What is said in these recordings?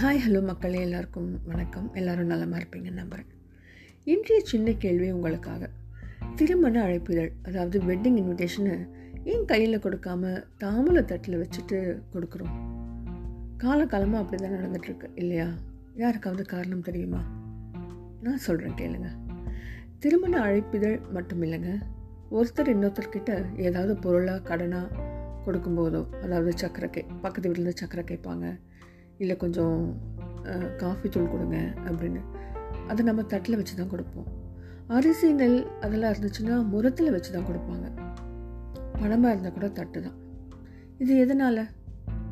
Hi hello மக்களே எல்லாருக்கும் வணக்கம். எல்லாரும் நலமாக இருப்பீங்கன்னு நம்புகிறேன் இன்றைய சின்ன கேள்வி உங்களுக்காக. திருமண அழைப்பிதழ் அதாவது வெட்டிங் இன்விடேஷனை ஏன் கையில் கொடுக்காம தாமல தட்டில் வச்சுட்டு கொடுக்குறோம்? காலகாலமாக அப்படி தான் நடந்துட்டுருக்கு இல்லையா? யாருக்காவது காரணம் தெரியுமா? நான் சொல்கிறேன் கேளுங்க. திருமண அழைப்பிதழ் மட்டும் இல்லைங்க. ஒருத்தர் இன்னொருத்தர்கிட்ட ஏதாவது பொருளாக கடனாக கொடுக்கும்போதோ அதாவது சக்கரை கே பக்கத்து வீட்டிலேருந்து சக்கரை கேட்பாங்க. இல்லை கொஞ்சம் காஃபி தூள் கொடுங்க அப்படின்னு. அதை நம்ம தட்டில் வச்சு தான் கொடுப்போம். அரிசி நெல் அதெல்லாம் இருந்துச்சுன்னா முரத்தில் வச்சு தான் கொடுப்பாங்க. பணமாக இருந்தால் கூட தட்டு தான். இது எதனால்?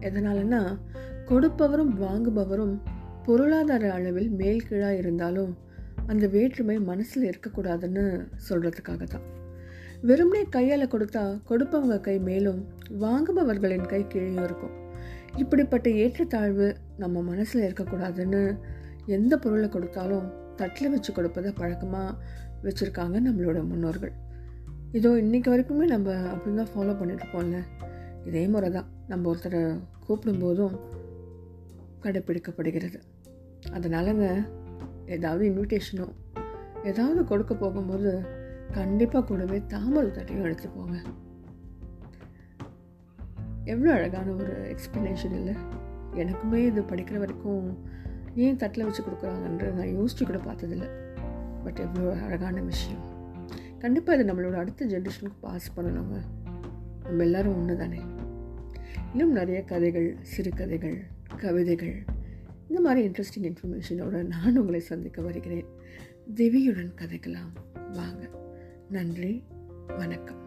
எதனாலன்னா கொடுப்பவரும் வாங்குபவரும் பொருளாதார அளவில் மேல் கீழாக இருந்தாலும் அந்த வேற்றுமை மனசில் இருக்கக்கூடாதுன்னு சொல்கிறதுக்காக தான். வெறுமனே கையால் கொடுத்தா கொடுப்பவங்க கை மேலும் வாங்குபவர்களின் கை கீழே இருக்கும். இப்படிப்பட்ட ஏற்றத்தாழ்வு நம்ம மனசில் இருக்கக்கூடாதுன்னு எந்த பொருளை கொடுத்தாலும் தட்டில் வச்சு கொடுப்பதை பழக்கமாக வச்சுருக்காங்க நம்மளோட முன்னோர்கள். இதோ இன்றைக்கி வரைக்குமே நம்ம அப்படி தான் ஃபாலோ பண்ணிட்டுருக்கோம்ல இதே முறை தான் நம்ம ஒருத்தரை கூப்பிடும்போதும் கடைப்பிடிக்கப்படுகிறது. அதனாலங்க ஏதாவது இன்விடேஷனோ ஏதாவது கொடுக்க போகும்போது கண்டிப்பாக கூடவே தாமரை தட்டையும் எடுத்து போங்க எவ்வளோ அழகான ஒரு எக்ஸ்ப்ளனேஷன் இல்லை? எனக்குமே இது படிக்கிற வரைக்கும் ஏன் தட்டில் வச்சு கொடுக்குறாங்கன்ற நான் யோசிச்சு கூட பார்த்ததில்ல. பட் எவ்வளோ அழகான விஷயம். கண்டிப்பாக இது நம்மளோட அடுத்த ஜென்ரேஷனுக்கு பாஸ் பண்ணணுங்க நம்ம எல்லோரும் ஒன்று தானே. இன்னும் நிறைய கதைகள் சிறுகதைகள் கவிதைகள் இந்த மாதிரி இன்ட்ரெஸ்டிங் இன்ஃபர்மேஷனோட நான் உங்களை சந்திக்க வருகிறேன். திவியுடன் கதைக்கலாம். வாங்க. நன்றி. வணக்கம்.